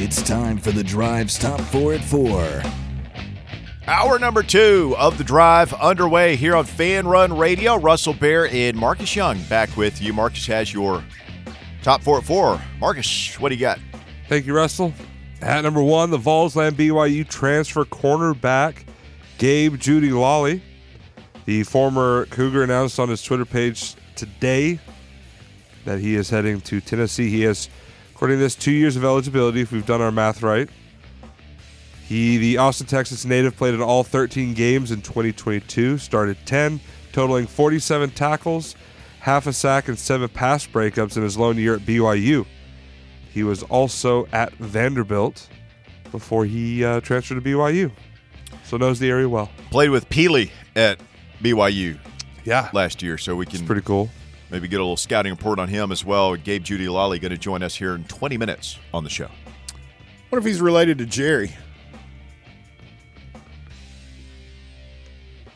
It's time for the Drive's Top 4 at 4. Hour number two of the drive underway here on Fan Run Radio. Russell Bear and Marcus Young back with you. Marcus has your top four at four. Marcus, what do you got? Thank you, Russell. At number one, the Volsland BYU transfer cornerback Gabe Jeudy-Lally. The former Cougar announced on his Twitter page today that he is heading to Tennessee. He has, according to this, two years of eligibility if we've done our math right. He, the Austin, Texas native, played in all 13 games in 2022, started 10, totaling 47 tackles, half a sack, and seven pass breakups in his lone year at BYU. He was also at Vanderbilt before he uh, transferred to BYU, so knows the area well. Played with Pili at BYU Yeah, last year, so we can it's pretty cool. Maybe get a little scouting report on him as well. Gabe Jeudy-Lally going to join us here in 20 minutes on the show. What if he's related to Jerry?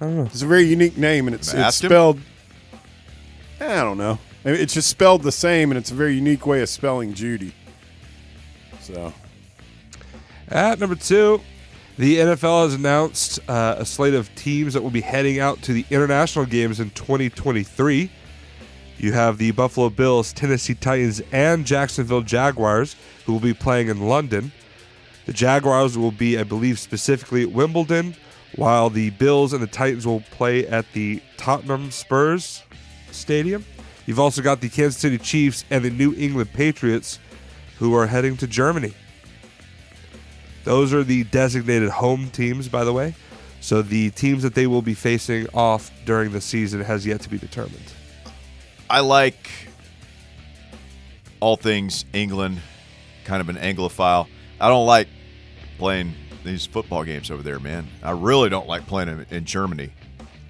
I don't know. It's a very unique name, and it's, it's Asked him? spelled. I don't know. It's just spelled the same, and it's a very unique way of spelling Judy. So At number two, the NFL has announced uh, a slate of teams that will be heading out to the international games in 2023. You have the Buffalo Bills, Tennessee Titans, and Jacksonville Jaguars who will be playing in London. The Jaguars will be, I believe, specifically at Wimbledon, while the Bills and the Titans will play at the Tottenham Spurs Stadium. You've also got the Kansas City Chiefs and the New England Patriots who are heading to Germany. Those are the designated home teams, by the way. So the teams that they will be facing off during the season has yet to be determined. I like all things England, kind of an Anglophile. I don't like playing these football games over there, man. I really don't like playing in, in Germany.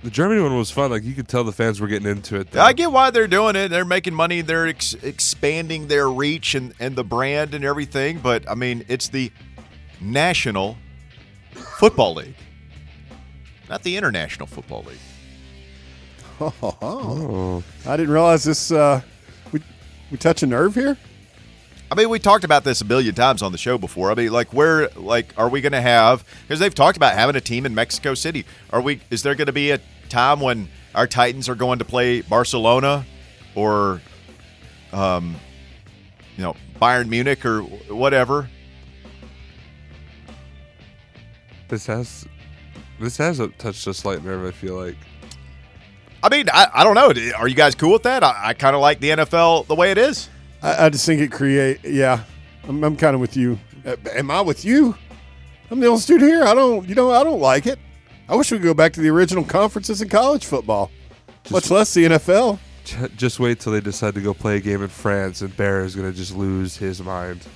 The Germany one was fun. Like you could tell the fans were getting into it. though. I get why they're doing it. They're making money. They're ex- expanding their reach and, and the brand and everything. But I mean, it's the National Football League, not the International Football League. Oh. I didn't realize this. Uh, we we touch a nerve here. I mean, we talked about this a billion times on the show before. I mean, like, where, like, are we going to have? Because they've talked about having a team in Mexico City. Are we? Is there going to be a time when our Titans are going to play Barcelona, or, um, you know, Bayern Munich or whatever? This has this has touched a slight nerve. I feel like. I mean, I, I don't know. Are you guys cool with that? I, I kind of like the NFL the way it is. I, I just think it create. Yeah, I'm, I'm kind of with you. Uh, Am I with you? I'm the only student here. I don't. You know, I don't like it. I wish we could go back to the original conferences in college football, much less the NFL. Just wait till they decide to go play a game in France, and Bear is going to just lose his mind.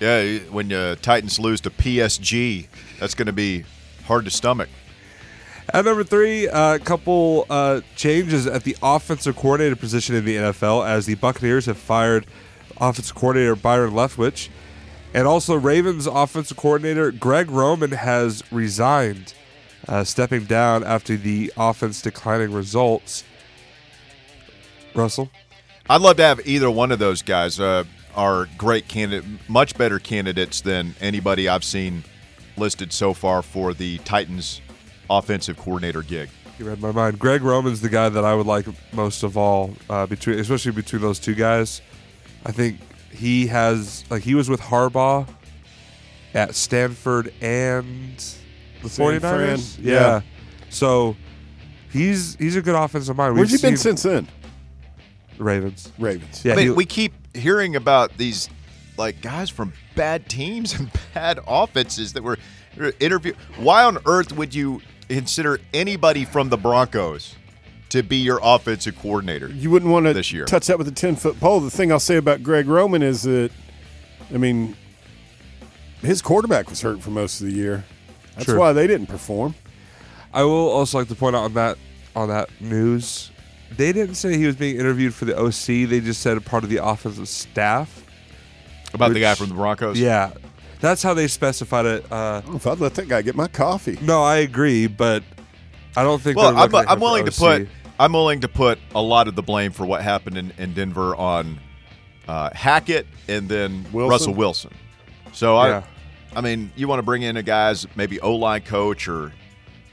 Yeah, when uh, Titans lose to PSG, that's going to be hard to stomach. At number three, a couple uh, changes at the offensive coordinator position in the NFL as the Buccaneers have fired offensive coordinator Byron Leftwich. And also, Ravens offensive coordinator Greg Roman has resigned, uh, stepping down after the offense declining results. Russell? I'd love to have either one of those guys. Uh, are great candidate, much better candidates than anybody I've seen listed so far for the Titans offensive coordinator gig. You read my mind. Greg Roman's the guy that I would like most of all, uh, between especially between those two guys. I think he has like he was with Harbaugh at Stanford and the San 49ers. Yeah. yeah. So he's he's a good offensive mind. Where's he We've been since then? Ravens? Ravens. Yeah, I mean, he- we keep hearing about these like guys from bad teams and bad offenses that were interviewed. Why on earth would you consider anybody from the Broncos to be your offensive coordinator? You wouldn't want to This to year. touch that with a ten foot pole. The thing I'll say about Greg Roman is that, I mean, his quarterback was hurt for most of the year. That's True. why they didn't perform. I will also like to point out on that on that news, they didn't say he was being interviewed for the OC. They just said a part of the offensive staff. About the guy from the Broncos? Yeah, that's how they specified it. Uh, Oh, if I'd let that guy get my coffee. no, I agree, but I don't think. Well, I'm, I'm him for willing to put I'm willing to put a lot of the blame for what happened in, in Denver on uh, Hackett and then Wilson? Russell Wilson. So I, Yeah. I mean, you want to bring in a guy's maybe O line coach or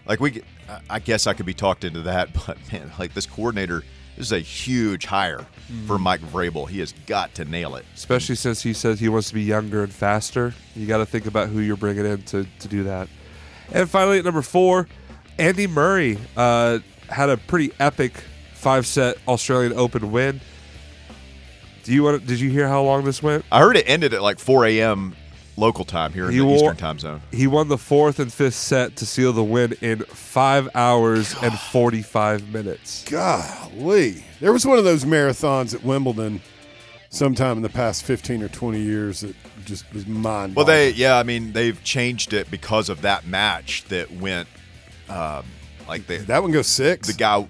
like we. I- I guess I could be talked into that, but man, like this coordinator, this is a huge hire for Mike Vrabel. He has got to nail it. especially since he says he wants to be younger and faster. You got to think about who you're bringing in to, to do that. And finally, at number four, Andy Murray uh, had a pretty epic five set Australian Open win. Do you want? Did you hear how long this went? I heard it ended at like 4 a.m. local time here in He the wore- Eastern time zone. He won the fourth and fifth set to seal the win in five hours and 45 minutes. Golly. There was one of those marathons at Wimbledon sometime in the past 15 or 20 years that just was mind blowing. Well, they yeah, I mean they've changed it because of that match that went, um, like they, That one goes six. the guy.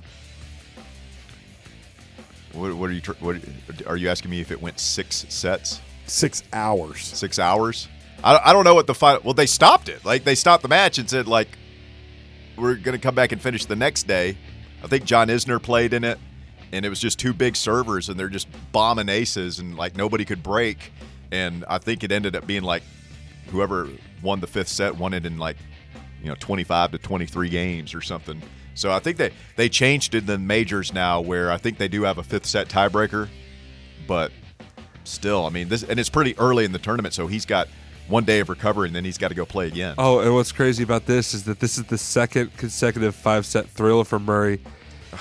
What, what are you? What are you asking me if it went six sets, six hours. six hours? I, I don't know what the final. Well, they stopped it. Like they stopped the match and said like, we're gonna come back and finish the next day. I think John Isner played in it, and it was just two big servers, and they're just bombing aces, and like nobody could break. And I think it ended up being like, whoever won the fifth set won it in like, you know, twenty five to twenty three games or something. So I think they they changed it in the majors now, where I think they do have a fifth set tiebreaker, but still, I mean this, and it's pretty early in the tournament, so he's got one day of recovery, and then he's got to go play again. Oh, and what's crazy about this is that this is the second consecutive five set thriller for Murray.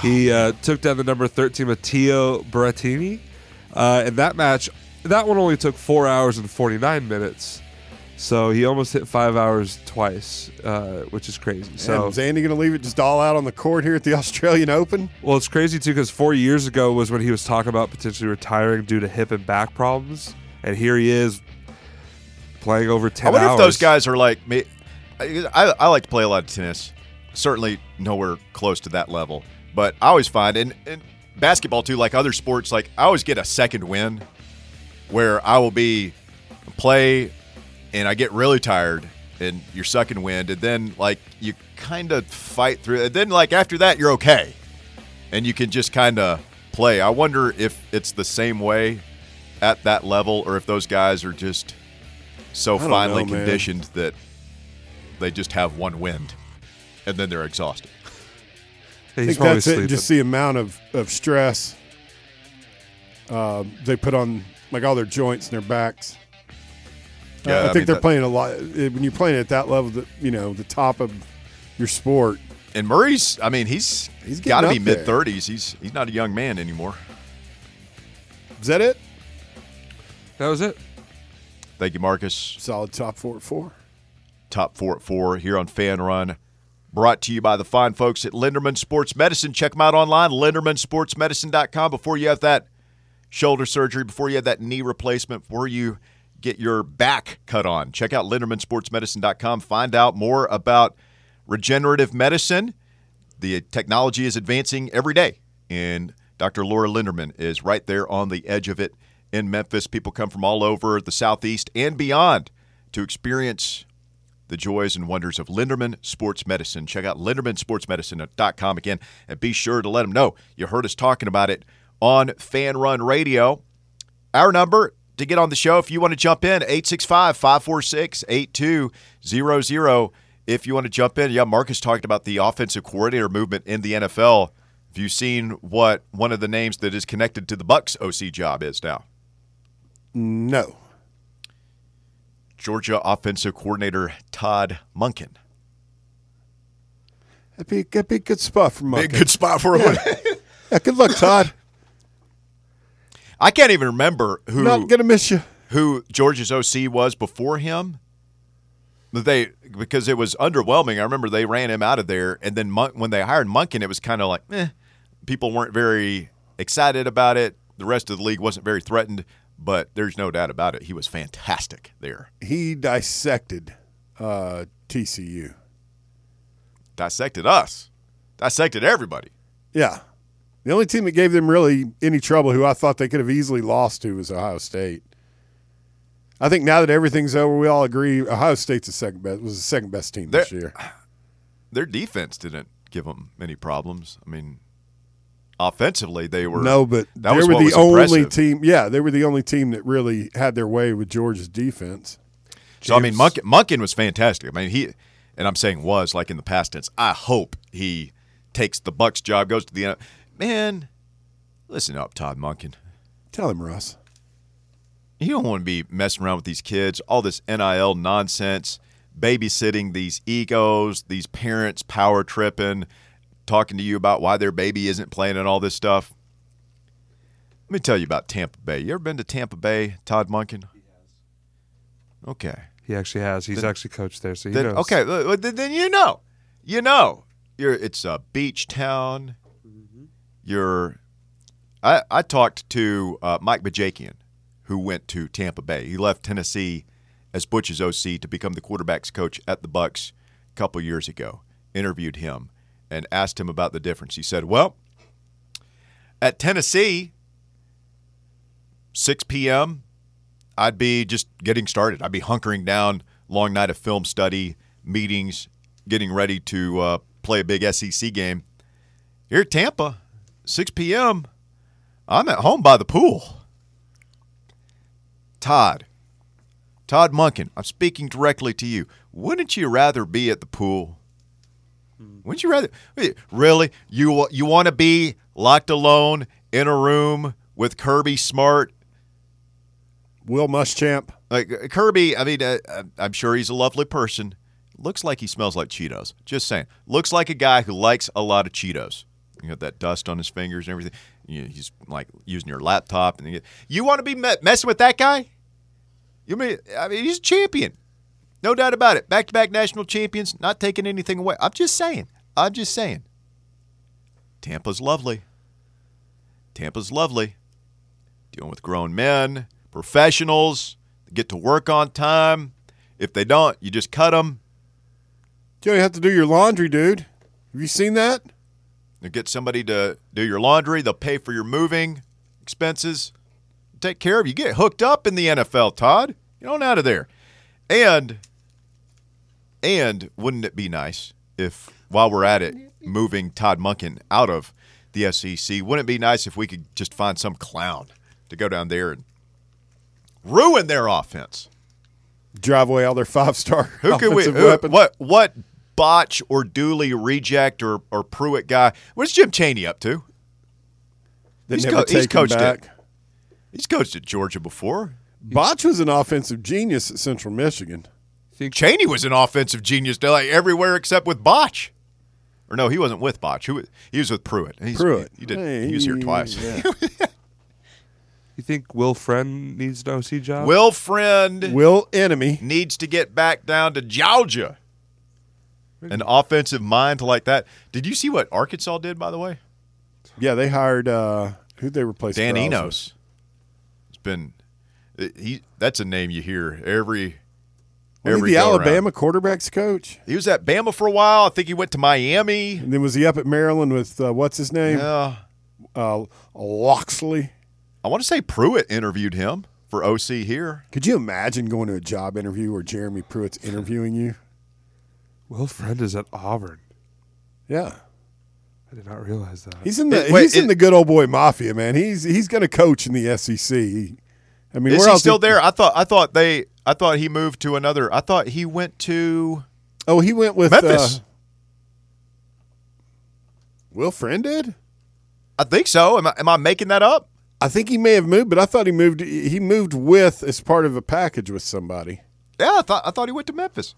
He uh, took down the number 13 Matteo Berrettini. Uh, and that match, that one only took four hours and 49 minutes. So he almost hit five hours twice, uh, which is crazy. So So is Andy going to leave it just all out on the court here at the Australian Open? Well, it's crazy too because four years ago was when he was talking about potentially retiring due to hip and back problems, and here he is playing over ten I wonder hours. if those guys are like me. I, I I like to play a lot of tennis. Certainly nowhere close to that level, but I always find and, and basketball too, like other sports, like I always get a second win where I will be play and I get really tired and you're sucking wind and then like you kind of fight through it. And then like after that you're okay and you can just kind of play. I wonder if it's the same way at that level or if those guys are just so finely know, man. conditioned that they just have one wind and then they're exhausted. I he's think probably that's it. Just the amount of, of stress uh, they put on like all their joints and their backs. Uh, I, I think mean, they're that- playing a lot. eh, When you're playing at that level, that you know, the top of your sport, And Murray's, I mean, he's He's got to be mid 30s. He's he's not a young man anymore. is that it? that was it. Thank you, Marcus. Solid top four at four. Top four at four here on Fan Run. Brought to you by the fine folks at Linderman Sports Medicine. Check them out online, lindermansportsmedicine.com. Before you have that shoulder surgery, before you have that knee replacement, before you get your back cut on, check out lindermansportsmedicine.com. Find out more about regenerative medicine. The technology is advancing every day, and Dr. Laura Linderman is right there on the edge of it in Memphis. People come from all over the Southeast and beyond to experience the joys and wonders of Linderman Sports Medicine. Check out lindermansportsmedicine.com again and be sure to let them know you heard us talking about it on Fan Run Radio. Our number to get on the show, if you want to jump in, 865 546 8200. If you want to jump in, yeah, Marcus talked about the offensive coordinator movement in the NFL. Have you seen what one of the names that is connected to the Bucks OC job is now? No. Georgia offensive coordinator Todd Monken. That'd be, that'd be a good spot for Mike. Good spot for him. Yeah, good luck, Todd. I can't even remember who Not gonna miss you. who Georgia's OC was before him. They because it was underwhelming. I remember they ran him out of there, and then Mon- when they hired Monken, it was kind of like, eh. People weren't very excited about it. The rest of the league wasn't very threatened, but there's no doubt about it. He was fantastic there. He dissected uh, TCU. Dissected us, dissected everybody. Yeah. The only team that gave them really any trouble, who I thought they could have easily lost to, was Ohio State. I think now that everything's over, we all agree Ohio State's the second best was the second best team this year. Their defense didn't give them any problems. I mean, offensively they were No, but they were the only impressive. team. Yeah, they were the only team that really had their way with Georgia's defense. So I mean, Monken, Monken was fantastic. I mean, he and I'm saying was like in the past tense. I hope he takes the Bucks job, goes to the man. Listen up, Todd Monken. Tell him, Russ. You don't want to be messing around with these kids. All this NIL nonsense, babysitting these egos, these parents power tripping, talking to you about why their baby isn't playing and all this stuff. Let me tell you about Tampa Bay. You ever been to Tampa Bay, Todd Monken? Okay. He actually has. He's actually coached there, so he Then, knows. okay, then, then you know, you know, you're it's a beach town. You're, I I talked to uh, Mike Bajakian, who went to Tampa Bay. He left Tennessee as Butch's OC to become the quarterbacks coach at the Bucks a couple years ago. Interviewed him and asked him about the difference. He said, "Well, at Tennessee, 6 p.m. I'd be just getting started. I'd be hunkering down, long night of film study, meetings, getting ready to uh, play a big SEC game. Here at Tampa, 6 p.m., I'm at home by the pool. Todd, Todd Monken, I'm speaking directly to you. Wouldn't you rather be at the pool? Wouldn't you rather? Really? You, you want to be locked alone in a room with Kirby Smart Will Muschamp. like uh, Kirby, I mean, uh, uh, I'm sure he's a lovely person. Looks like he smells like Cheetos. Just saying. Looks like a guy who likes a lot of Cheetos. You got that dust on his fingers and everything. You he's like using your laptop, and you, you want to be me- messing with that guy? You mean? I mean, he's a champion, no doubt about it. Back-to-back national champions, not taking anything away. I'm just saying. I'm just saying. Tampa's lovely. Tampa's lovely. Dealing with grown men, professionals, get to work on time. If they don't, you just cut them. You have to do your laundry, dude. Have you seen that? Get somebody to do your laundry. They'll pay for your moving expenses. Take care of you. Get hooked up in the NFL, Todd. Get on out of there. And and wouldn't it be nice if while we're at it, moving Todd Monken out of the SEC, wouldn't it be nice if we could just find some clown to go down there and ruin their offense? Drive away all their five star Who could we? offensive Who, weapons. what what Butch or Dooley reject or or Pruitt guy? What's Jim Chaney up to? That he's co- he's take him coached it. back. He's coached at Georgia before. Butch was an offensive genius at Central Michigan. Think Chaney was an offensive genius, like everywhere except with Butch. Or no, he wasn't with Butch. Who he was with Pruitt. He's, Pruitt. He, did. Hey, he was here twice. yeah. you think Will Friend needs an OC job? Will Friend Will Enemy. needs to get back down to Georgia. An offensive mind like that. Did you see what Arkansas did, by the way? Yeah, they hired uh who'd they replaced. Dan? Enos. It's been he. That's a name you hear every. He the go around. Alabama quarterbacks coach? He was at Bama for a while. I think he went to Miami. And then was he up at Maryland with uh, what's his name? Yeah. Uh, Locksley. I want to say Pruitt interviewed him for OC here. Could you imagine going to a job interview where Jeremy Pruitt's interviewing you? Will Friend is at Auburn. Yeah, I did not realize that. he's in the It- wait, he's in the good old boy mafia, man. He's he's going to coach in the SEC. I mean, Is he still did- there? I thought. I thought they. I thought he moved to another. I thought he went to Oh, he went with Memphis. Uh, Will Friend did. I think so. Am I, am I making that up? I think he may have moved, but I thought he moved. He moved with as part of a package with somebody. Yeah, I thought. I thought he went to Memphis.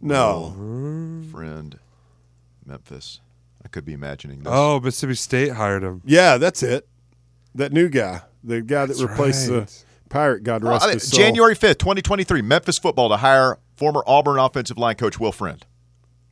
No, Friend, Memphis. I could be imagining this. oh, Mississippi State hired him. yeah, that's it. That new guy, the guy that That's replaced right. the pirate. God oh, Well, rest I mean, his soul. January fifth, twenty twenty three. Memphis football to hire former Auburn offensive line coach Will Friend.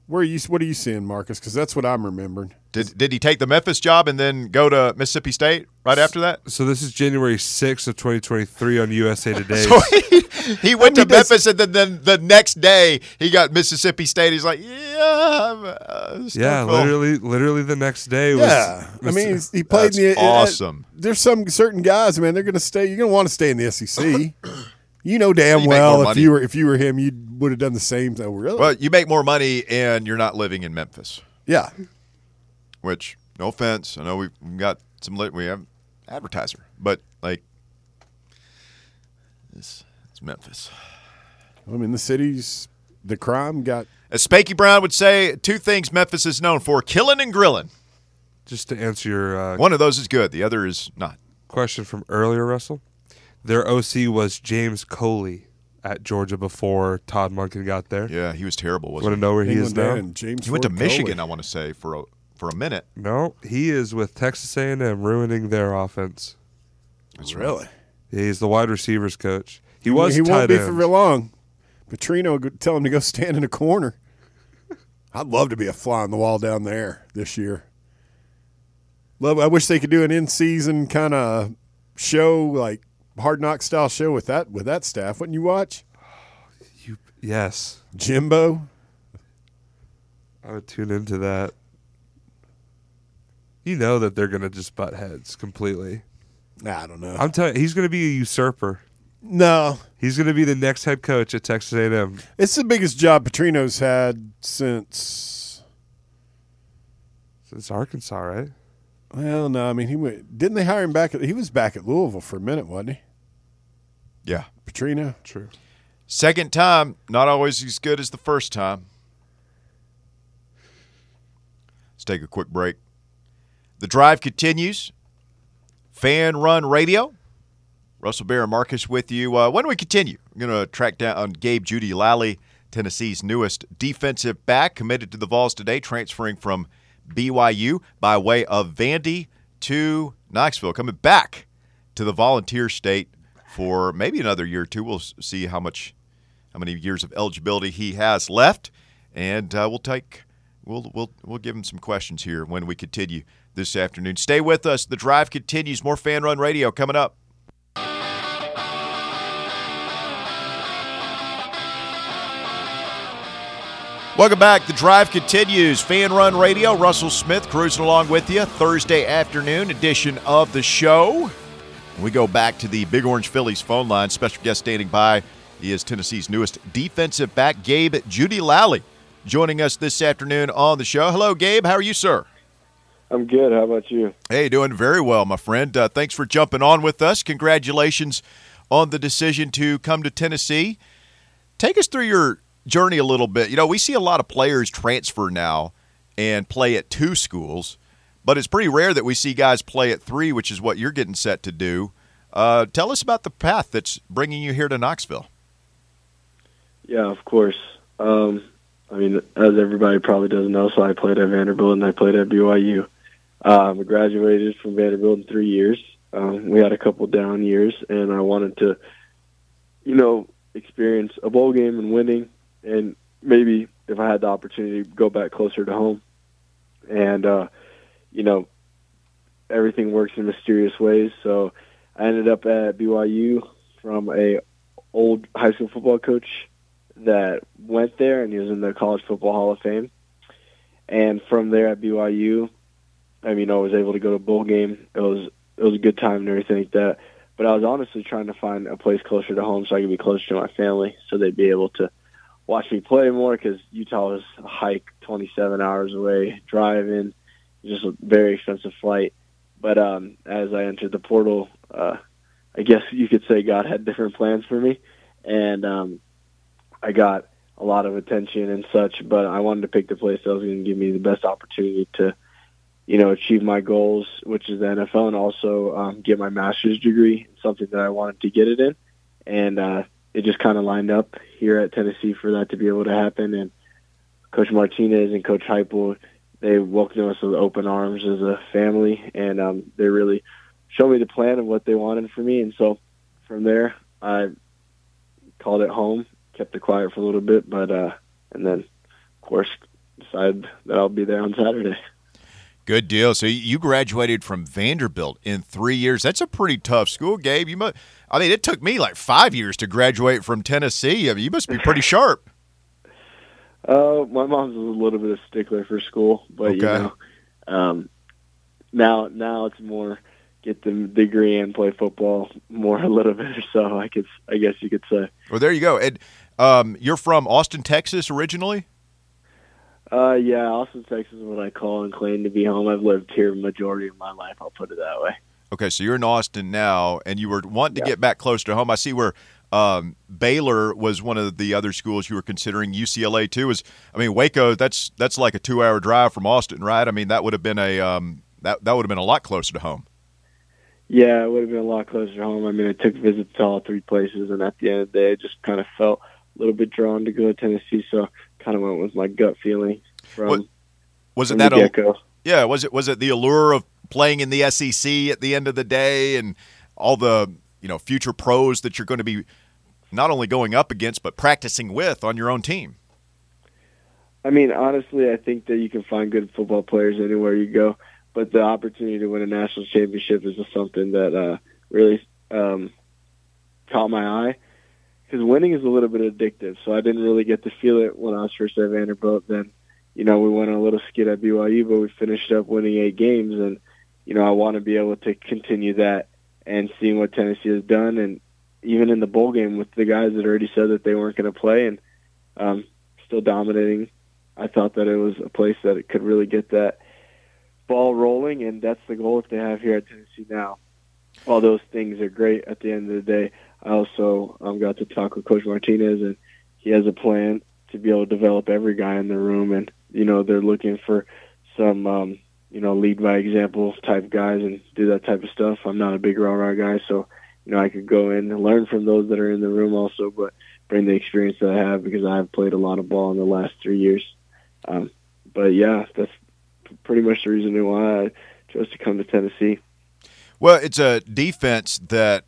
Where are you? What are you seeing, Marcus? Because that's what I'm remembering. Did did he take the Memphis job and then go to Mississippi State right after that? So this is January 6th of 2023 on USA Today. So he, he went to many days- Memphis and then, then the next day he got Mississippi State. He's like, yeah, I'm, uh, yeah, literally, literally the next day was. Yeah, I mean, he played That's in the. uh, awesome. there's some certain guys, man. They're going to stay. You're going to want to stay in the SEC. you know damn You well if you were if you were him, you would have done the same thing. Really? Well, you make more money and you're not living in Memphis. yeah. Which, no offense, I know we've we've got some lit. We have advertiser, but like, it's, it's Memphis. I mean, the city's the crime got As Spanky Brown would say, two things Memphis is known for: killing and grilling. Just to answer your uh, One of those is good. The other is not. question from earlier, Russell, their OC was James Coley at Georgia before Todd Monken got there. Yeah, he was terrible. Want Wasn't to know where he is now? and James. He went to Michigan. Coley. I want to say for a for a minute. No, he is with Texas A&M, ruining their offense. That's Really? He's the wide receivers coach. He was He won't be end. for real long. Petrino go- tell him to go stand in a corner. I'd love to be a fly on the wall down there this year. Love. I wish they could do an in-season kind of show, like hard knock style show with that with that staff. Wouldn't you watch You, yes, Jimbo? I would tune into that. You know that they're going to just butt heads completely. Nah, I don't know. I'm telling he's going to be a usurper. no, He's going to be the next head coach at Texas A&M. it's the biggest job Petrino's had since. It's Arkansas, right? Well, no, I mean he went. Didn't they hire him back? At, he was back at Louisville for a minute, wasn't he? Yeah. Petrino. True. Second time, not always as good as the first time. Let's take a quick break. The drive continues. Fan Run Radio. Russell Bear and Marcus with you. Uh, when do we continue? We're going to track down on Gabe Jeudy-Lally, Tennessee's newest defensive back, committed to the Vols today, transferring from BYU by way of Vandy to Knoxville, coming back to the Volunteer State for maybe another year or two. We'll see how much, how many years of eligibility he has left, and uh, we'll take, we'll we'll we'll give him some questions here when we continue this afternoon. Stay with us. The drive continues. More Fan Run Radio coming up. Welcome back. The drive continues. Fan Run Radio. Russell Smith cruising along with you. Thursday afternoon edition of the show. We go back to the Big Orange Phillies phone line. Special guest standing by. He is Tennessee's newest defensive back, Gabe Jeudy-Lally, joining us this afternoon on the show. Hello, Gabe. How are you, sir? I'm good. How about you? Hey, doing very well, my friend. Uh, thanks for jumping on with us. Congratulations on the decision to come to Tennessee. Take us through your journey a little bit. You know, we see a lot of players transfer now and play at two schools, but it's pretty rare that we see guys play at three, which is what you're getting set to do. Uh, tell us about the path that's bringing you here to Knoxville. Yeah, of course. Um, I mean, as everybody probably doesn't know, so I played at Vanderbilt and I played at BYU. Um, I graduated from Vanderbilt in three years. Um, we had a couple down years, and I wanted to, you know, experience a bowl game and winning, and maybe if I had the opportunity, go back closer to home. And uh, you know, everything works in mysterious ways. So I ended up at BYU from a old high school football coach that went there, and he was in the College Football Hall of Fame. And from there at BYU, I mean, I was able to go to a bowl game. It was it was a good time and everything like that. But I was honestly trying to find a place closer to home so I could be closer to my family, so they'd be able to watch me play more. Because Utah was a hike, 27 hours away, driving, just a very expensive flight. But um, as I entered the portal, uh, I guess you could say God had different plans for me, and um, I got a lot of attention and such. But I wanted to pick the place that was going to give me the best opportunity to, you know, achieve my goals, which is the NFL, and also um, get my master's degree, something that I wanted to get it in, and uh, it just kind of lined up here at Tennessee for that to be able to happen. And Coach Martinez and Coach Heupel, they welcomed us with open arms as a family, and um, they really showed me the plan of what they wanted for me. And so from there, I called it home, kept it quiet for a little bit, but uh, and then of course decided that I'll be there on Saturday. Good deal. So you graduated from Vanderbilt in three years. That's a pretty tough school, Gabe. You must. I mean, it took me like five years to graduate from Tennessee. I mean, you must be pretty sharp. Uh, my mom's a little bit of stickler for school, but you know, um, now now it's more get the degree and play football more a little bit or so. I could, I guess you could say. Well, there you go. And um, you're from Austin, Texas, originally. Uh, yeah, Austin, Texas is what I call and claim to be home. I've lived here majority of my life. I'll put it that way. Okay, so you're in Austin now, and you were wanting to Yeah. get back close to home. I see where Um, Baylor was one of the other schools you were considering. UCLA too is. I mean, Waco. That's that's like a two-hour drive from Austin, right? I mean, that would have been a um, that that would have been a lot closer to home. Yeah, it would have been a lot closer to home. I mean, I took visits to all three places, and at the end of the day, I just kind of felt a little bit drawn to go to Tennessee, so kind of went with my gut feeling from. What, was it that? the yeah. Was it was it the allure of playing in the SEC at the end of the day, and all the you know future pros that you're going to be not only going up against but practicing with on your own team? I mean, honestly, I think that you can find good football players anywhere you go, but the opportunity to win a national championship is just something that uh, really um, caught my eye. Because winning is a little bit addictive, so I didn't really get to feel it when I was first at Vanderbilt. Then, you know, we went on a little skid at BYU, but we finished up winning eight games, and you know, I want to be able to continue that and seeing what Tennessee has done, and even in the bowl game with the guys that already said that they weren't going to play and um, still dominating I thought that it was a place that it could really get that ball rolling, and that's the goal that they have here at Tennessee now. All those things are great at the end of the day. I also um, got to talk with Coach Martinez, and he has a plan to be able to develop every guy in the room, and you know they're looking for some um, you know lead by example type guys and do that type of stuff. I'm not a big rah rah guy, so you know I could go in and learn from those that are in the room also, but bring the experience that I have because I have played a lot of ball in the last three years. Um, but yeah, that's pretty much the reason why I chose to come to Tennessee. Well, it's a defense that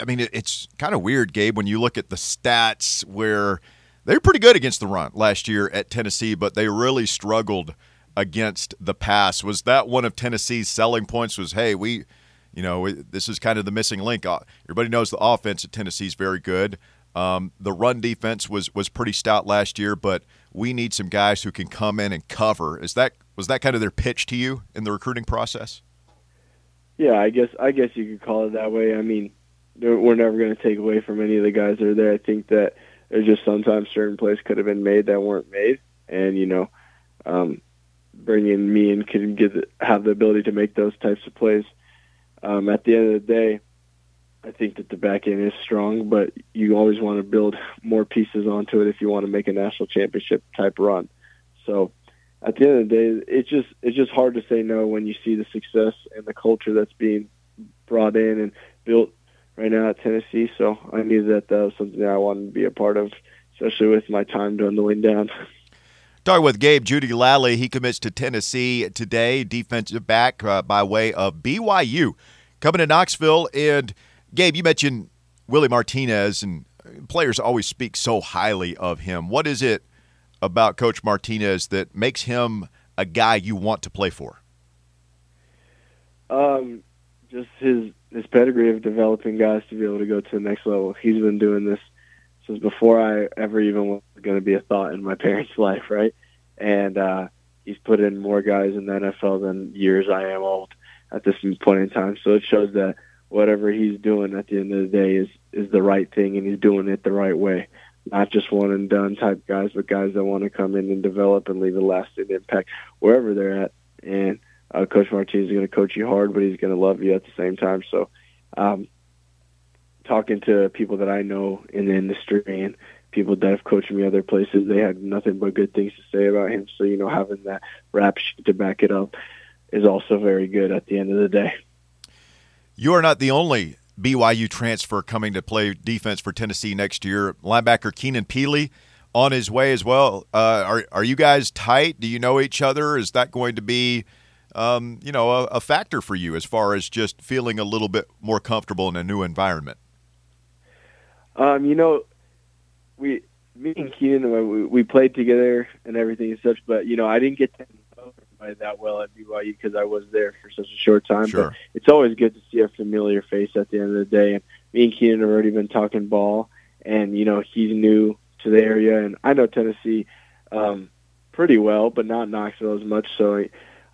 I mean, it's kind of weird, Gabe, when you look at the stats where they were pretty good against the run last year at Tennessee, but they really struggled against the pass. Was that one of Tennessee's selling points? Was hey, we, you know, this is kind of the missing link. Uh, Everybody knows the offense at Tennessee is very good. Um, the run defense was was pretty stout last year, but we need some guys who can come in and cover. Is that was that kind of their pitch to you in the recruiting process? Yeah, I guess I guess you could call it that way. I mean, we're never going to take away from any of the guys that are there. I think that there's just sometimes certain plays could have been made that weren't made, and you know, um, bringing me in can get have the ability to make those types of plays. Um, at the end of the day, I think that the back end is strong, but you always want to build more pieces onto it if you want to make a national championship type run. So at the end of the day, it's just it's just hard to say no when you see the success and the culture that's being brought in and built right now at Tennessee. So I knew that that was something that I wanted to be a part of, especially with my time dwindling down. Talking with Gabe Jeudy-Lally, he commits to Tennessee today, defensive back uh, by way of BYU, coming to Knoxville. And Gabe, you mentioned Willie Martinez, and players always speak so highly of him. What is it about Coach Martinez that makes him a guy you want to play for? Um, just his his pedigree of developing guys to be able to go to the next level. He's been doing this since before I ever even was going to be a thought in my parents' life, right? And uh, he's put in more guys in the NFL than years I am old at this point in time. So it shows that whatever he's doing at the end of the day is is the right thing, and he's doing it the right way. Not just one and done type guys, but guys that want to come in and develop and leave a lasting impact wherever they're at. And uh, Coach Martinez is going to coach you hard, but he's going to love you at the same time. So, um, talking to people that I know in the industry and people that have coached me other places, they had nothing but good things to say about him. So, you know, having that rap sheet to back it up is also very good at the end of the day. You are not the only BYU transfer coming to play defense for Tennessee next year. Linebacker Keenan Pili on his way as well. Uh, are are you guys tight? Do you know each other? Is that going to be, um, you know, a, a factor for you as far as just feeling a little bit more comfortable in a new environment? Um, you know, we, me and Keenan, we, we played together and everything and such, but you know, I didn't get to know everybody that well at BYU because I was there for such a short time. Sure. But it's always good to see a familiar face at the end of the day. And me and Keenan have already been talking ball, and you know, he's new to the area, and I know Tennessee um, pretty well, but not Knoxville as much. So. I,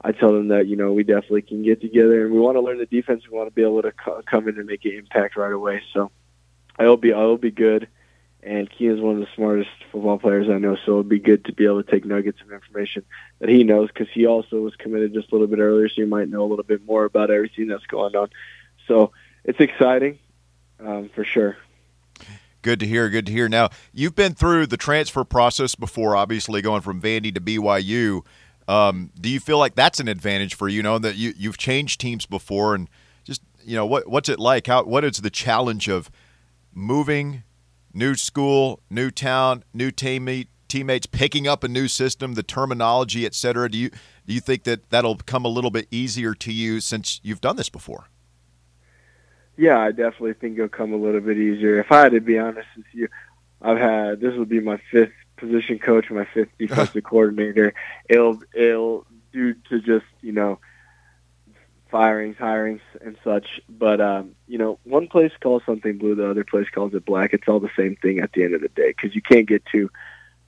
I tell them that you know we definitely can get together and we want to learn the defense. We want to be able to co- come in and make an impact right away. So I'll be I'll be good. And Keenan's one of the smartest football players I know, so it'll be good to be able to take nuggets of information that he knows because he also was committed just a little bit earlier, so he might know a little bit more about everything that's going on. So it's exciting, um, for sure. Good to hear. Good to hear. Now, you've been through the transfer process before, obviously going from Vandy to BYU. Um, do you feel like that's an advantage for you? Know that you you've changed teams before, and just you know what what's it like? How what is the challenge of moving, new school, new town, new teammate teammates, picking up a new system, the terminology, et cetera? Do you do you think that that'll come a little bit easier to you since you've done this before? Yeah, I definitely think it'll come a little bit easier. If I had to be honest with you, I've had this will be my fifth position coach, my fifth defensive coordinator. It'll it'll due to just you know firings, hirings, and such. But um, you know, one place calls something blue, the other place calls it black. It's all the same thing at the end of the day because you can't get too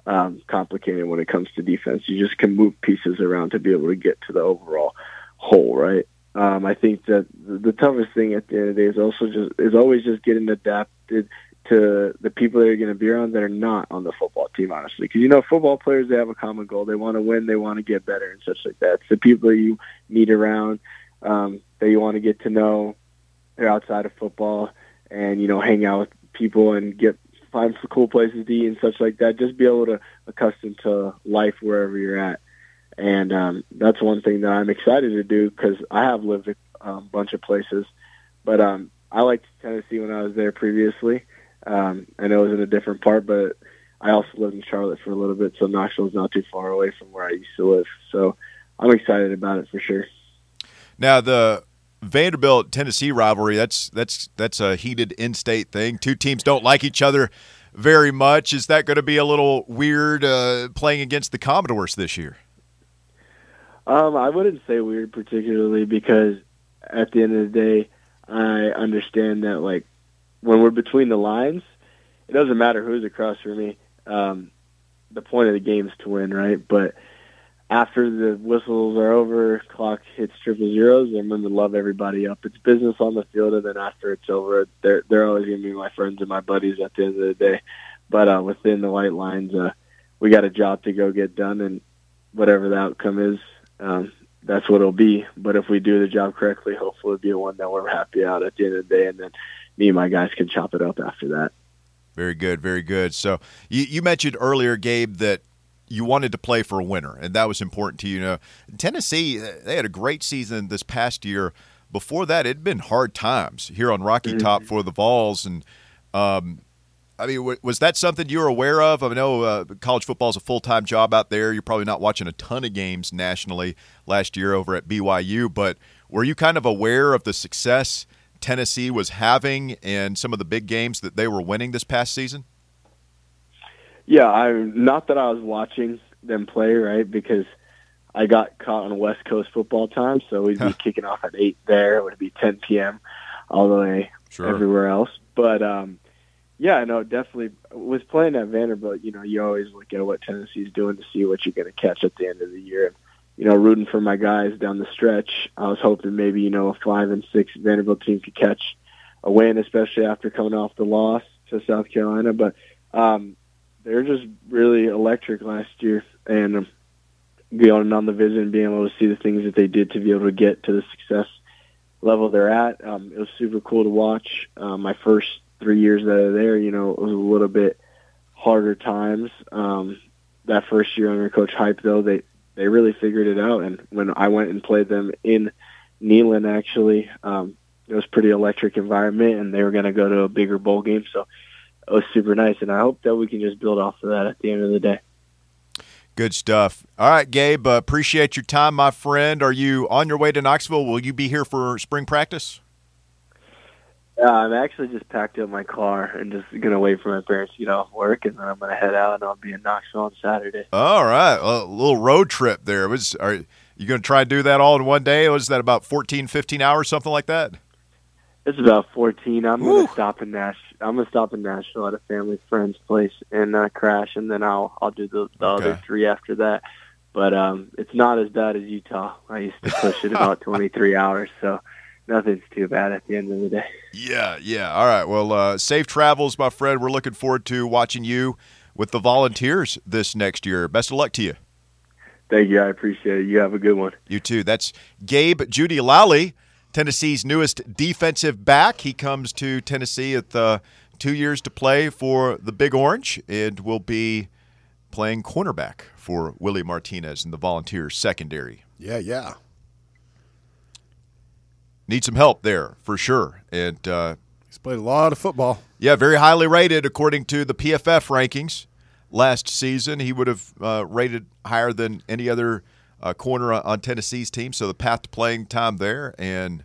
um, complicated when it comes to defense. You just can move pieces around to be able to get to the overall whole, right? Um, I think that the toughest thing at the end of the day is also just is always just getting adapted to the people that are going to be around that are not on the football team, honestly. Because you know, football players they have a common goal. They want to win. They want to get better and such like that. It's the people that you meet around um, that you want to get to know. They're outside of football, and you know, hang out with people and get find some cool places to eat and such like that. Just be able to accustom to life wherever you're at and um, that's one thing that I'm excited to do because I have lived a um, bunch of places, but um, I liked Tennessee when I was there previously. Um, I know it was in a different part, but I also lived in Charlotte for a little bit, so Knoxville's not too far away from where I used to live. So I'm excited about it for sure. Now the Vanderbilt Tennessee rivalry that's that's that's a heated in-state thing. Two teams don't like each other very much. Is that going to be a little weird uh, playing against the Commodores this year? Um, I wouldn't say weird particularly because at the end of the day, I understand that like when we're between the lines, it doesn't matter who's across from me. Um, the point of the game is to win, right? But after the whistles are over, clock hits triple zeros, I'm going to love everybody up. It's business on the field, and then after it's over, they're they're always going to be my friends and my buddies at the end of the day. But uh, within the white lines, uh, we got a job to go get done, and whatever the outcome is, um, that's what it'll be. But if we do the job correctly, hopefully it'll be one that we're happy out at the end of the day, and then me and my guys can chop it up after that. Very good, very good. So you, you mentioned earlier, Gabe, that you wanted to play for a winner, and that was important to you. you know, Tennessee, they had a great season this past year. Before that, it'd been hard times here on Rocky mm-hmm. Top for the Vols, and um, I mean, was that something you were aware of? I know uh, college football is a full time job out there. You're probably not watching a ton of games nationally last year over at BYU, but were you kind of aware of the success Tennessee was having and some of the big games that they were winning this past season? Yeah, I not that I was watching them play, right? Because I got caught on West Coast football time, so we'd be kicking off at eight there. It would be 10 p.m. all the way sure. everywhere else. But um, yeah, no, definitely. With playing at Vanderbilt, you know, you always look at what Tennessee's doing to see what you're going to catch at the end of the year. You know, rooting for my guys down the stretch. I was hoping maybe you know a five and six Vanderbilt team could catch a win, especially after coming off the loss to South Carolina. But um, they're just really electric last year, and um, going on the visit and being able to see the things that they did to be able to get to the success level they're at. Um, it was super cool to watch. Um, my first three years that there, you know, it was a little bit harder times. Um, that first year under Coach Hype, though, they they really figured it out. And when I went and played them in Neyland, actually, um, it was pretty electric environment, and they were going to go to a bigger bowl game. So it was super nice, and I hope that we can just build off of that at the end of the day. Good stuff. All right, Gabe, uh, appreciate your time, my friend. Are you on your way to Knoxville? Will you be here for spring practice? Yeah, I'm actually just packed up my car and just gonna wait for my parents to get off work, and then I'm gonna head out and I'll be in Knoxville on Saturday. All right, a little road trip there. Was are you gonna try to do that all in one day? Was that about 14, 15 hours, something like that? It's about 14. I'm gonna stop in Nash. I'm gonna stop in Nashville at a family friend's place and uh, crash, and then I'll I'll do the, the okay. other three after that. But um, it's not as bad as Utah. I used to push it about 23 hours, so nothing's too bad at the end of the day. Yeah, yeah. All right. Well, uh, safe travels, my friend. We're looking forward to watching you with the Volunteers this next year. Best of luck to you. Thank you. I appreciate it. You have a good one. You too. That's Gabe Jeudy-Lally, Tennessee's newest defensive back. He comes to Tennessee at the two years to play for the Big Orange and will be playing cornerback for Willie Martinez in the Volunteers secondary. Yeah, yeah. Need some help there for sure. And uh, He's played a lot of football. yeah, very highly rated according to the PFF rankings. Last season, he would have uh, rated higher than any other uh, corner on- on Tennessee's team. So the path to playing time there, and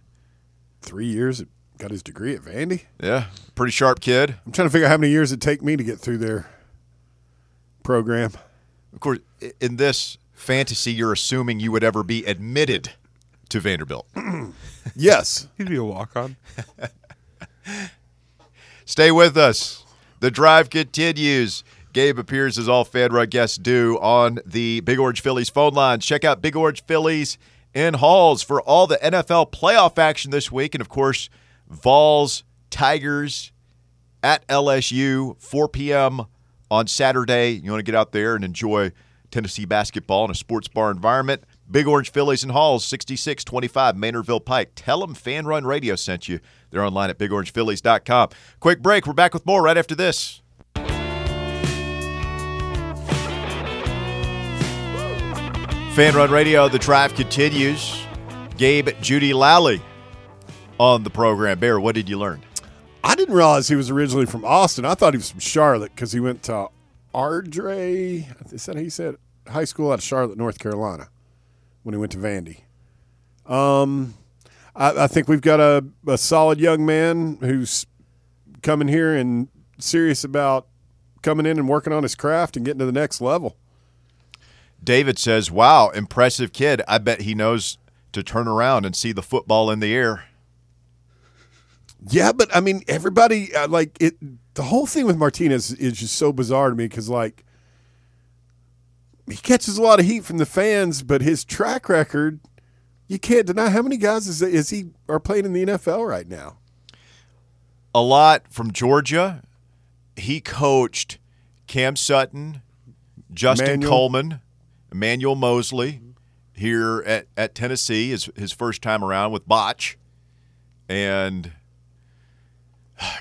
Three years, got his degree at Vandy. yeah, pretty sharp kid. I'm trying to figure out how many years it'd take me to get through their program. Of course, in this fantasy, you're assuming you would ever be admitted to Vanderbilt. Yes. He'd be a walk on. Stay with us. The drive continues. Gabe appears as all FanRun guests do on the Big Orange Phillies phone lines. Check out Big Orange Phillies in Halls for all the NFL playoff action this week. And of course, Vols, Tigers at LSU, 4 p.m. on Saturday. You want to get out there and enjoy Tennessee basketball in a sports bar environment. Big Orange Phillies and Halls, 6625 Maynardville Pike. Tell them Fan Run Radio sent you. They're online at bigorangephillies.com. Quick break. We're back with more right after this. Fan Run Radio, the drive continues. Gabe Jeudy-Lally on the program. Bear, what did you learn? I didn't realize he was originally from Austin. I thought he was from Charlotte because he went to Ardrey. Is that how you said it? High school out of Charlotte, North Carolina, when he went to Vandy. Um, I, I think we've got a, a solid young man who's coming here and serious about coming in and working on his craft and getting to the next level. David says, Wow, impressive kid. I bet he knows to turn around and see the football in the air. Yeah, but I mean, everybody uh, like it. The whole thing with Martinez is just so bizarre to me because like he catches a lot of heat from the fans, but his track record, you can't deny. How many guys is is he are playing in the NFL right now? A lot from Georgia. He coached Cam Sutton, Justin Emmanuel. Coleman, Emmanuel Moseley here at, at Tennessee, his, his first time around with Butch. And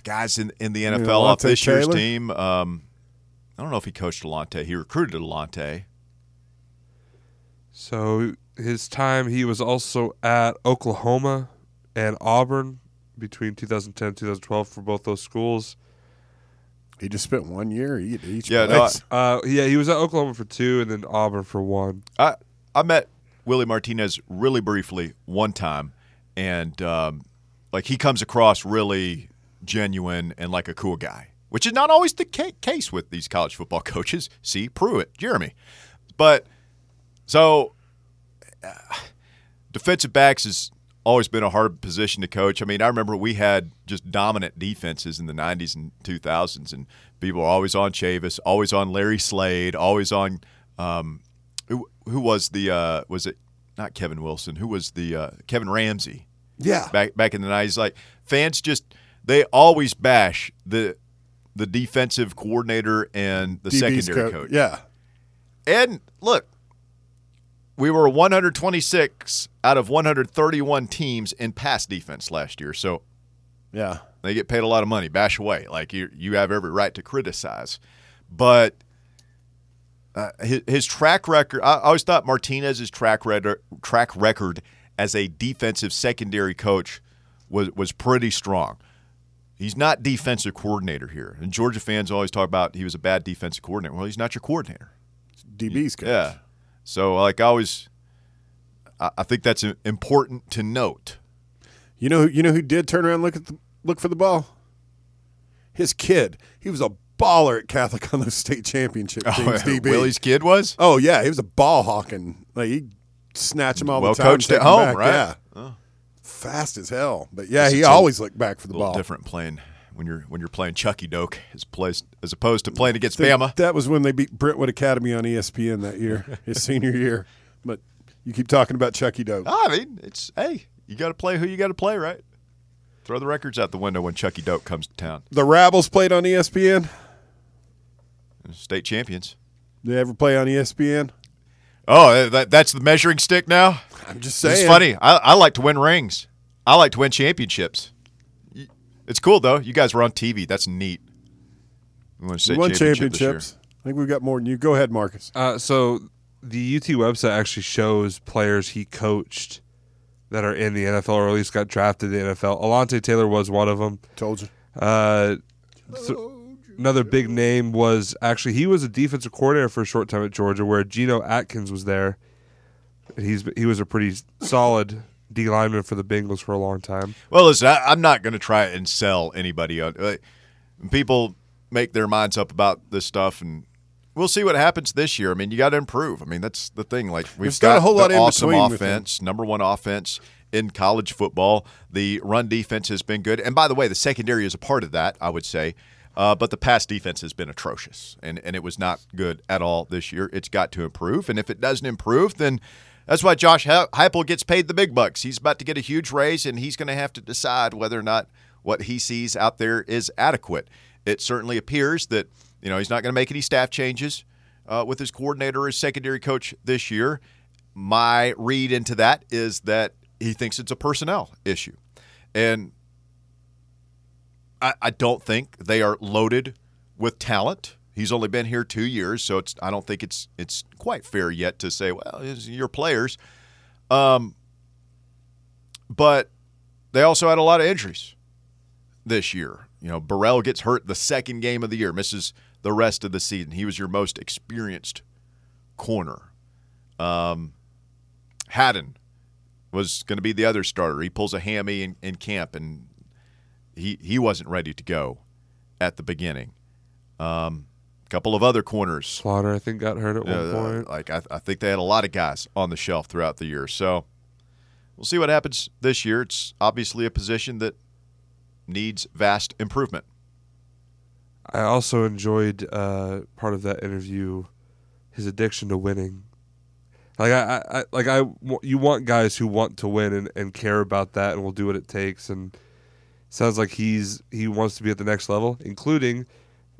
guys in, in the NFL off this year's team. Um, I don't know if he coached Delonte. He recruited Delonte. So his time, he was also at Oklahoma and Auburn between 2010 and 2012 for both those schools. He just spent one year at each Yeah, no, place. Uh, yeah, he was at Oklahoma for two and then Auburn for one. I I met Willie Martinez really briefly one time, and um, like he comes across really genuine and like a cool guy, which is not always the ca- case with these college football coaches. See Pruitt, Jeremy, but so uh, defensive backs has always been a hard position to coach. I mean, I remember we had just dominant defenses in the 90s and 2000s, and people were always on Chavis, always on Larry Slade, always on um, who, who was the uh, was it not Kevin Wilson? Who was the uh, Kevin Ramsey Yeah, back back in the 90s? Like fans just they always bash the the defensive coordinator and the DB's secondary co- coach. Yeah, And look, we were 126 out of 131 teams in pass defense last year. So yeah. they get paid a lot of money. Bash away. Like you, you have every right to criticize. But uh, his, his track record, I always thought Martinez's track record, track record as a defensive secondary coach was, was pretty strong. He's not defensive coordinator here. And Georgia fans always talk about he was a bad defensive coordinator. Well, he's not your coordinator. It's DB's coach. Yeah. So like I always, I, I think that's important to note. You know, who- you know who did turn around and look at the, look for the ball? His kid. He was a baller at Catholic on those state championship oh, teams. DB. Willie's kid was. Oh yeah, he was a ball hawking. Like he snatch him all Well the time. Well coached at home, back. right? Yeah, Oh. fast as hell. But yeah, he always looked back for the ball. different playing when you're when you're playing Chuckey-Doak as placed as opposed to playing against think Bama. That was when they beat Brentwood Academy on ESPN that year, his senior year. But you keep talking about Chuckey-Doak. I mean, it's hey, you got to play who you got to play, right? Throw the records out the window when Chuckey-Doak comes to town. The Rabbles played on ESPN. State champions. They ever play on ESPN? Oh, eh, that, that's the measuring stick now. I'm just saying. It's funny. I, I like to win rings. I like to win championships. Y- It's cool though. You guys were on TV. That's neat. We won, We won championship championships. I think we've got more than you. Go ahead, Marcus. Uh, so the UT website actually shows players he coached that are in the NFL or at least got drafted in the NFL. Alontae Taylor was one of them. Told you. Uh, so another big name was actually he was a defensive coordinator for a short time at Georgia, where Geno Atkins was there. He's he was a pretty solid D lineman for the Bengals for a long time. Well, listen, I, I'm not going to try and sell anybody on. Uh, people make their minds up about this stuff, and we'll see what happens this year. I mean, you got to improve. I mean, that's the thing. Like we've There's not got a whole lot of awesome offense, number one offense in college football. The run defense has been good, and by the way, the secondary is a part of that. I would say. Uh, but the pass defense has been atrocious, and, and it was not good at all this year. It's got to improve, and if it doesn't improve, then that's why Josh He- Heupel gets paid the big bucks. He's about to get a huge raise, and he's going to have to decide whether or not what he sees out there is adequate. It certainly appears that you know he's not going to make any staff changes uh, with his coordinator or his secondary coach this year. My read into that is that he thinks it's a personnel issue, and I, I don't think they are loaded with talent. He's only been here two years, so it's I don't think it's it's quite fair yet to say, well, your players. Um, but they also had a lot of injuries this year. You know, Burrell gets hurt the second game of the year, misses the rest of the season. He was your most experienced corner. Um, Hadden was going to be the other starter. He pulls a hammy in, in camp, and he he wasn't ready to go at the beginning. Um, couple of other corners Slaughter, I think, got hurt at one uh, point. like I, I think they had a lot of guys on the shelf throughout the year. So we'll see what happens this year. It's obviously a position that needs vast improvement. I also enjoyed uh, part of that interview, his addiction to winning. Like I, I, I like I, you want guys who want to win and, and care about that and will do what it takes. And sounds like he's he wants to be at the next level, including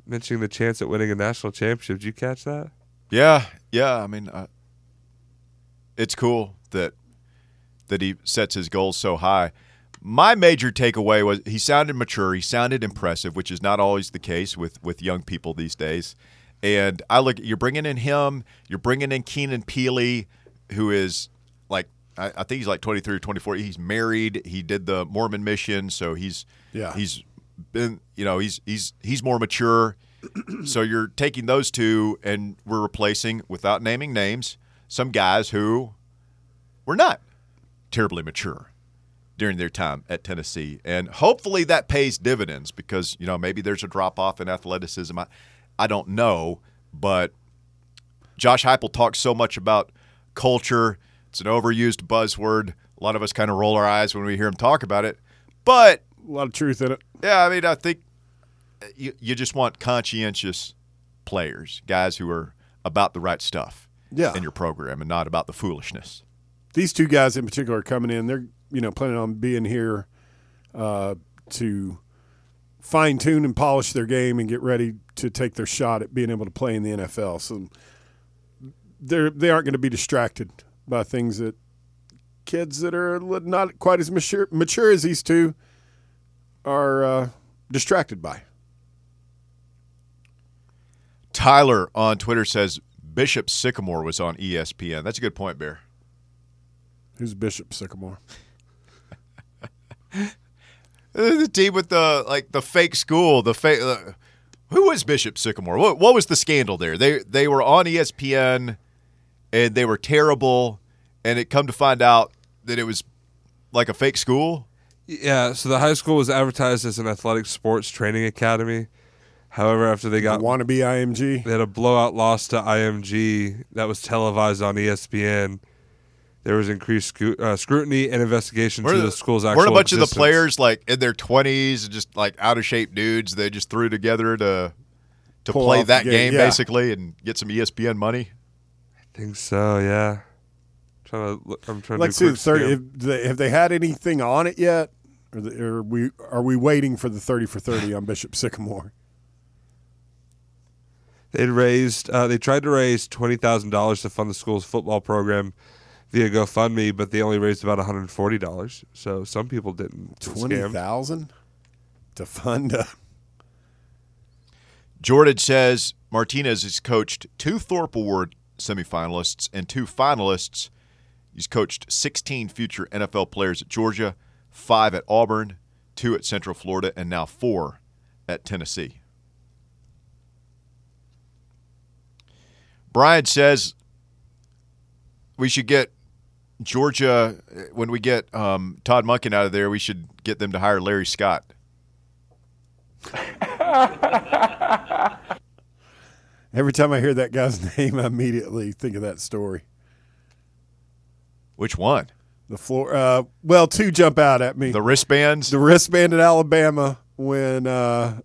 mentioning the chance at winning a national championship. Did you catch that? Yeah, yeah. I mean, uh, it's cool that that he sets his goals so high. My major takeaway was he sounded mature. He sounded impressive, which is not always the case with with young people these days. And I look, you're bringing in him. You're bringing in Keenan Pili, who is like I, I think he's like 23 or 24. He's married. He did the Mormon mission, so he's Yeah. he's been you know he's he's he's more mature. so you're taking those two and we're replacing without naming names some guys who were not terribly mature during their time at Tennessee. And hopefully that pays dividends because, you know, maybe there's a drop off in athleticism. I, I don't know, but Josh Heupel talks so much about culture. It's an overused buzzword. A lot of us kind of roll our eyes when we hear him talk about it. But A lot of truth in it. yeah, I mean, I think you, you just want conscientious players, guys who are about the right stuff Yeah. in your program and not about the foolishness. These two guys in particular are coming in. They're you know planning on being here uh, to fine tune and polish their game and get ready to take their shot at being able to play in the NFL. So they're they aren't going to be distracted by things that kids that are not quite as mature mature as these two are uh, distracted by. Tyler on Twitter says Bishop Sycamore was on ESPN. That's a good point, Bear. Who's Bishop Sycamore? The team with the like the fake school, the fake. Uh, who was Bishop Sycamore? What, what was the scandal there? They they were on ESPN, and they were terrible. And it come to find out that it was like a fake school. Yeah. So the high school was advertised as an athletic sports training academy. However, after they got Wannabe IMG. They had a blowout loss to IMG that was televised on ESPN. There was increased scu- uh, scrutiny and investigation to the school's actual weren't a bunch of the players like in their twenties, just like out of shape dudes. They just threw together to to Pull play that game, game, yeah. basically and get some ESPN money. I think so. Yeah. trying to look, I'm trying Let's to see do the thirty. Have they, have they had anything on it yet? Or, the, or we are we waiting for the thirty for thirty on Bishop Sycamore? They'd raised. Uh, they tried to raise twenty thousand dollars to fund the school's football program via GoFundMe, but they only raised about one hundred forty dollars. So some people didn't Twenty scam. thousand to Funda. Jordan says Martinez has coached two Thorpe Award semifinalists and two finalists. He's coached 16 future NFL players at Georgia, five at Auburn, two at Central Florida, and now four at Tennessee. Brian says we should get Georgia when we get um, Todd Monken out of there. We should get them to hire Larry Scott. Every time I hear that guy's name, I immediately think of that story. Which one? The floor. Uh, well, two jump out at me. The wristbands. the wristband at Alabama when uh,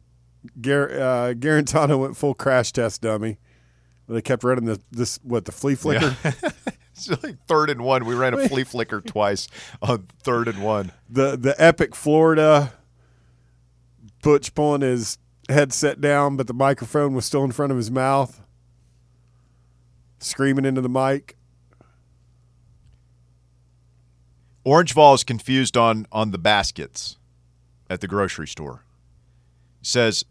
Gar- uh, Guarantano went full crash test dummy. They kept running the this what the flea flicker. It's like third and one. We ran a flea flicker twice on third and one. The the epic Florida Butch pulling his headset down, but the microphone was still in front of his mouth, screaming into the mic. Orangevall is confused on on the baskets at the grocery store. Says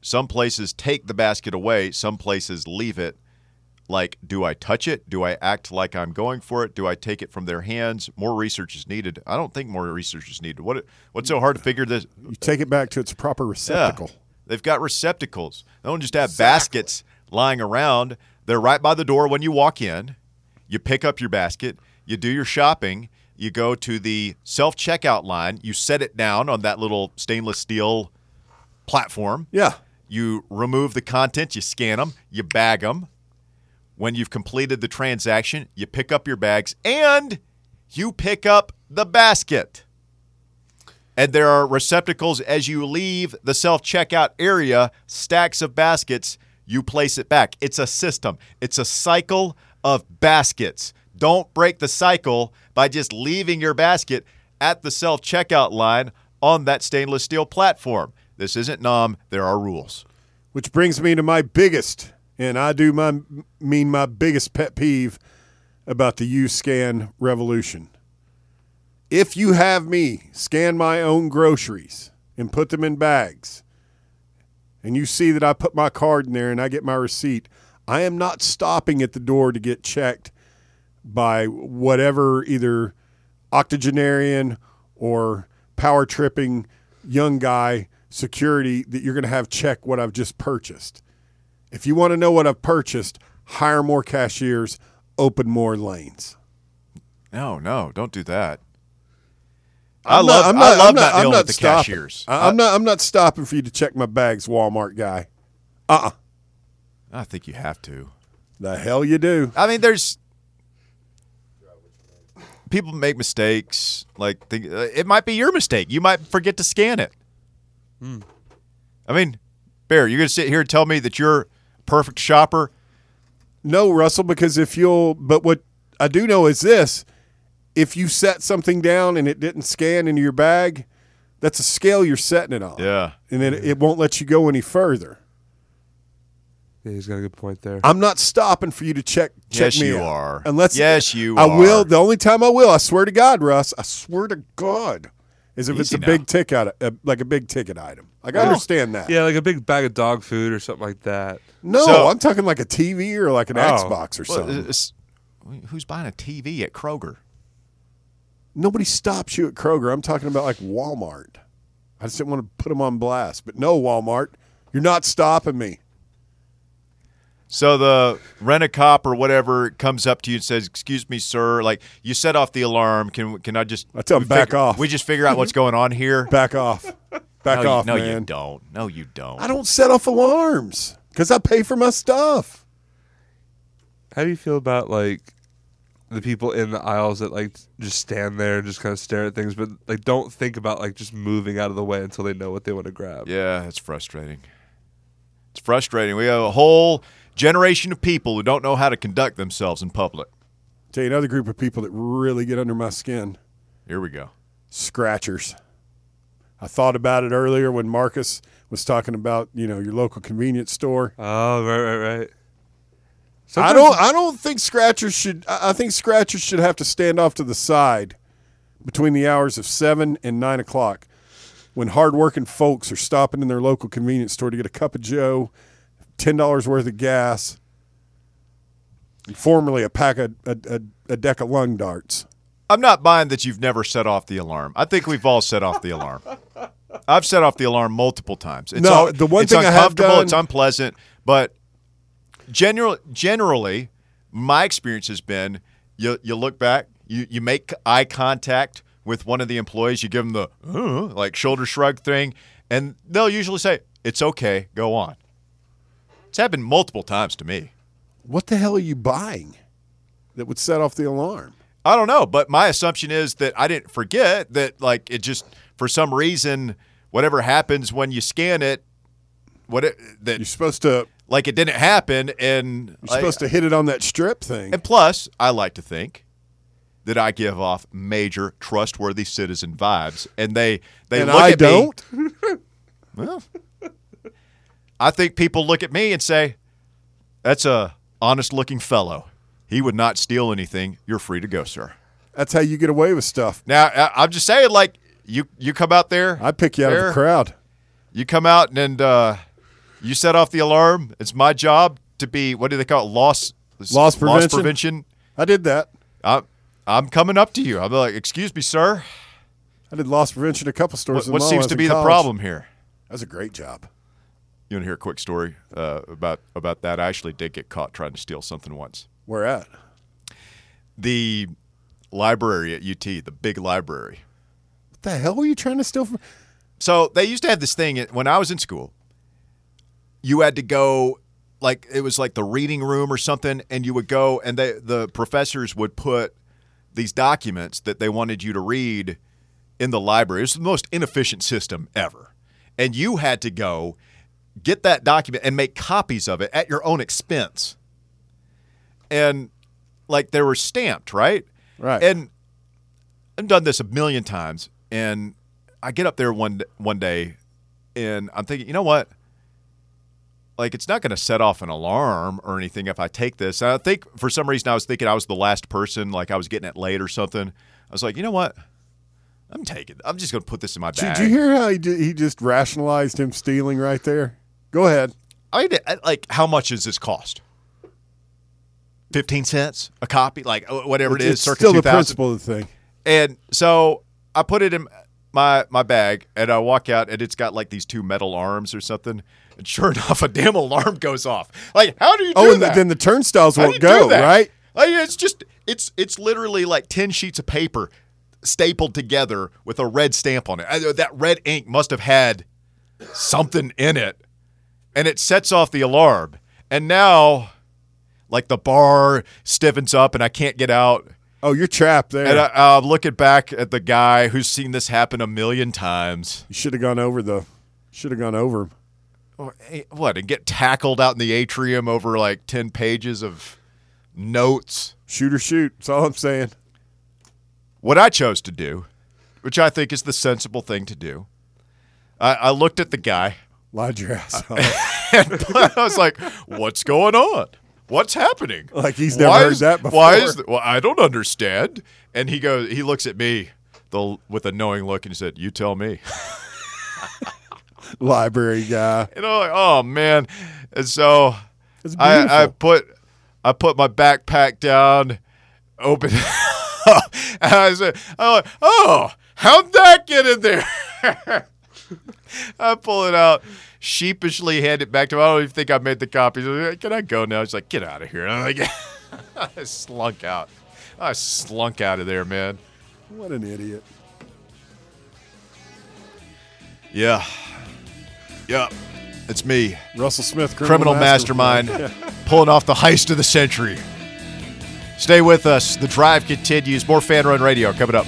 some places take the basket away, some places leave it. Like, do I touch it? Do I act like I'm going for it? Do I take it from their hands? More research is needed. I don't think more research is needed. What what's so hard to figure this? You take it back to its proper receptacle. They've got receptacles. They don't just have baskets lying around. They're right by the door when you walk in. You pick up your basket, you do your shopping, you go to the self checkout line, you set it down on that little stainless steel platform. Yeah. You remove the contents, you scan them, you bag them. When you've completed the transaction, you pick up your bags and you pick up the basket. And there are receptacles as you leave the self checkout area, stacks of baskets, you place it back. It's a system, it's a cycle of baskets. Don't break the cycle by just leaving your basket at the self checkout line on that stainless steel platform. This isn't 'Nam, there are rules. Which brings me to my biggest, and I do my mean my biggest pet peeve about the U scan revolution. If you have me scan my own groceries and put them in bags, and you see that I put my card in there and I get my receipt, I am not stopping at the door to get checked by whatever either octogenarian or power tripping young guy security that you're going to have check what I've just purchased. If you want to know what I've purchased, hire more cashiers, open more lanes. No, no, don't do that. I I'm love, not- I'm I love I'm not, not- I'm dealing not with the stopping. cashiers. I, am not. I'm not stopping for you to check my bags, Walmart guy. Uh. uh I think you have to. The hell you do. I mean, there's people make mistakes. Like think, uh, it might be your mistake. You might forget to scan it. I mean, Bear, you're gonna sit here and tell me that you're a perfect shopper. No, Russell, because if you'll, but what I do know is this: if you set something down and it didn't scan into your bag, that's a scale you're setting it on. Yeah. and it, it won't let you go any further. Yeah, he's got a good point there. I'm not stopping for you to check check Yes, me you out. are. Unless Yes, you I will. The only time I will, I swear to God, Russ, I swear to God, is if it's a now. big ticket, uh, like a big ticket item. Like I understand that. Yeah, like a big bag of dog food or something like that. No, So- I'm talking like a TV or like an Oh. Xbox or Well, something. it's- who's buying a TV at Kroger? Nobody stops you at Kroger. I'm talking about like Walmart. I just didn't want to put them on blast, but no, Walmart, you're not stopping me. So the rent a cop or whatever comes up to you and says, "Excuse me, sir. Like you set off the alarm. Can can I just?" I tell we back figure- off. We just figure out what's going on here. Back off. Back no, off, you, no, man. you don't. No, you don't. I don't set off alarms because I pay for my stuff. How do you feel about like the people in the aisles that like just stand there and just kind of stare at things, but like don't think about like just moving out of the way until they know what they want to grab? Yeah, it's frustrating. It's frustrating. We have a whole generation of people who don't know how to conduct themselves in public. Tell you another group of people that really get under my skin Here we go. scratchers. I thought about it earlier when Marcus was talking about, you know, your local convenience store. Oh, right, right, right. I don't I don't think scratchers should I I think scratchers should have to stand off to the side between the hours of seven and nine o'clock. when hardworking folks are stopping in their local convenience store to get a cup of Joe, ten dollars worth of gas, formerly a pack of a, a, a deck of lung darts. I'm not buying that you've never set off the alarm. I think we've all set off the alarm. I've set off the alarm multiple times. It's No, un- the one it's thing I have uncomfortable, done- it's unpleasant, but general, generally, my experience has been you you look back, you you make eye contact with one of the employees, you give them the "Uh," like shoulder shrug thing, and they'll usually say, "It's okay, go on." It's happened multiple times to me. What the hell are you buying that would set off the alarm? I don't know, but my assumption is that I didn't forget that like it just for some reason whatever happens when you scan it what it, that You're supposed to like it didn't happen and you're supposed to hit it on that strip thing. and plus I like to think that I give off major trustworthy citizen vibes and they they and look I at don't. me well I think people look at me and say that's a honest looking fellow. He would not steal anything. You're free to go, sir. That's how you get away with stuff. Now I- I'm just saying, like you you come out there, I pick you out of the crowd. You come out and uh, you set off the alarm. It's my job to be what do they call it? Loss Loss prevention? prevention. I did that. I'm I'm coming up to you. I'm like, excuse me, sir. I did loss prevention a couple stores. What, what seems to be the problem here? That was a great job. You want to hear a quick story uh, about about that? I actually did get caught trying to steal something once. Where at? The library at UT, the big library. What the hell were you trying to steal from? So they used to have this thing when I was in school. You had to go like it was like the reading room or something, and you would go and they the professors would put these documents that they wanted you to read in the library. It was the most inefficient system ever. And you had to go get that document and make copies of it at your own expense. And like they were stamped, right? Right. And I've done this a million times, and I get up there one one day, and I'm thinking, you know what? Like it's not going to set off an alarm or anything if I take this. And I think for some reason I was thinking I was the last person, like I was getting it late or something. I was like, you know what? I'm taking. I'm just going to put this in my bag. Did you hear how he did, he just rationalized him stealing right there? Go ahead. I mean, like, how much does this cost? Fifteen cents a copy, like uh, whatever it is. it's circa still the principle of the thing. And so I put it in my my bag, and I walk out, and it's got like these two metal arms or something. And sure enough, a damn alarm goes off. Like, how do you do Oh, and that? then the turnstiles How won't go, right? Like, it's just it's it's literally like ten sheets of paper stapled together with a red stamp on it. That red ink must have had something in it, and it sets off the alarm. And now, like the bar stiffens up, and I can't get out. Oh, you're trapped there. And I, I'm looking back at the guy who's seen this happen a million times. you should have gone over the. Should have gone over him. Oh, What and get tackled out in the atrium over like ten pages of notes. Shoot or shoot. That's all I'm saying. What I chose to do, which I think is the sensible thing to do, I, I looked at the guy Lied your ass off. and I was like, "What's going on? What's happening?" Like he's never heard that before. Why is? before. th- well, I don't understand. And he goes, he looks at me, the, with a knowing look, and he said, "You tell me." Library guy. And I'm like, "Oh man!" And so I, I put I put my backpack down, open, and I said, I'm like, "Oh, how'd that get in there?" I pull it out, sheepishly hand it back to him. I don't even think I made the copies. Like, Can I go now? He's like, "Get out of here!" And I'm like, I slunk out. I slunk out of there, man. What an idiot. Yeah, yeah, it's me, Russell Smith, criminal mastermind, pulling off the heist of the century. Stay with us. The drive continues. More fan run radio coming up.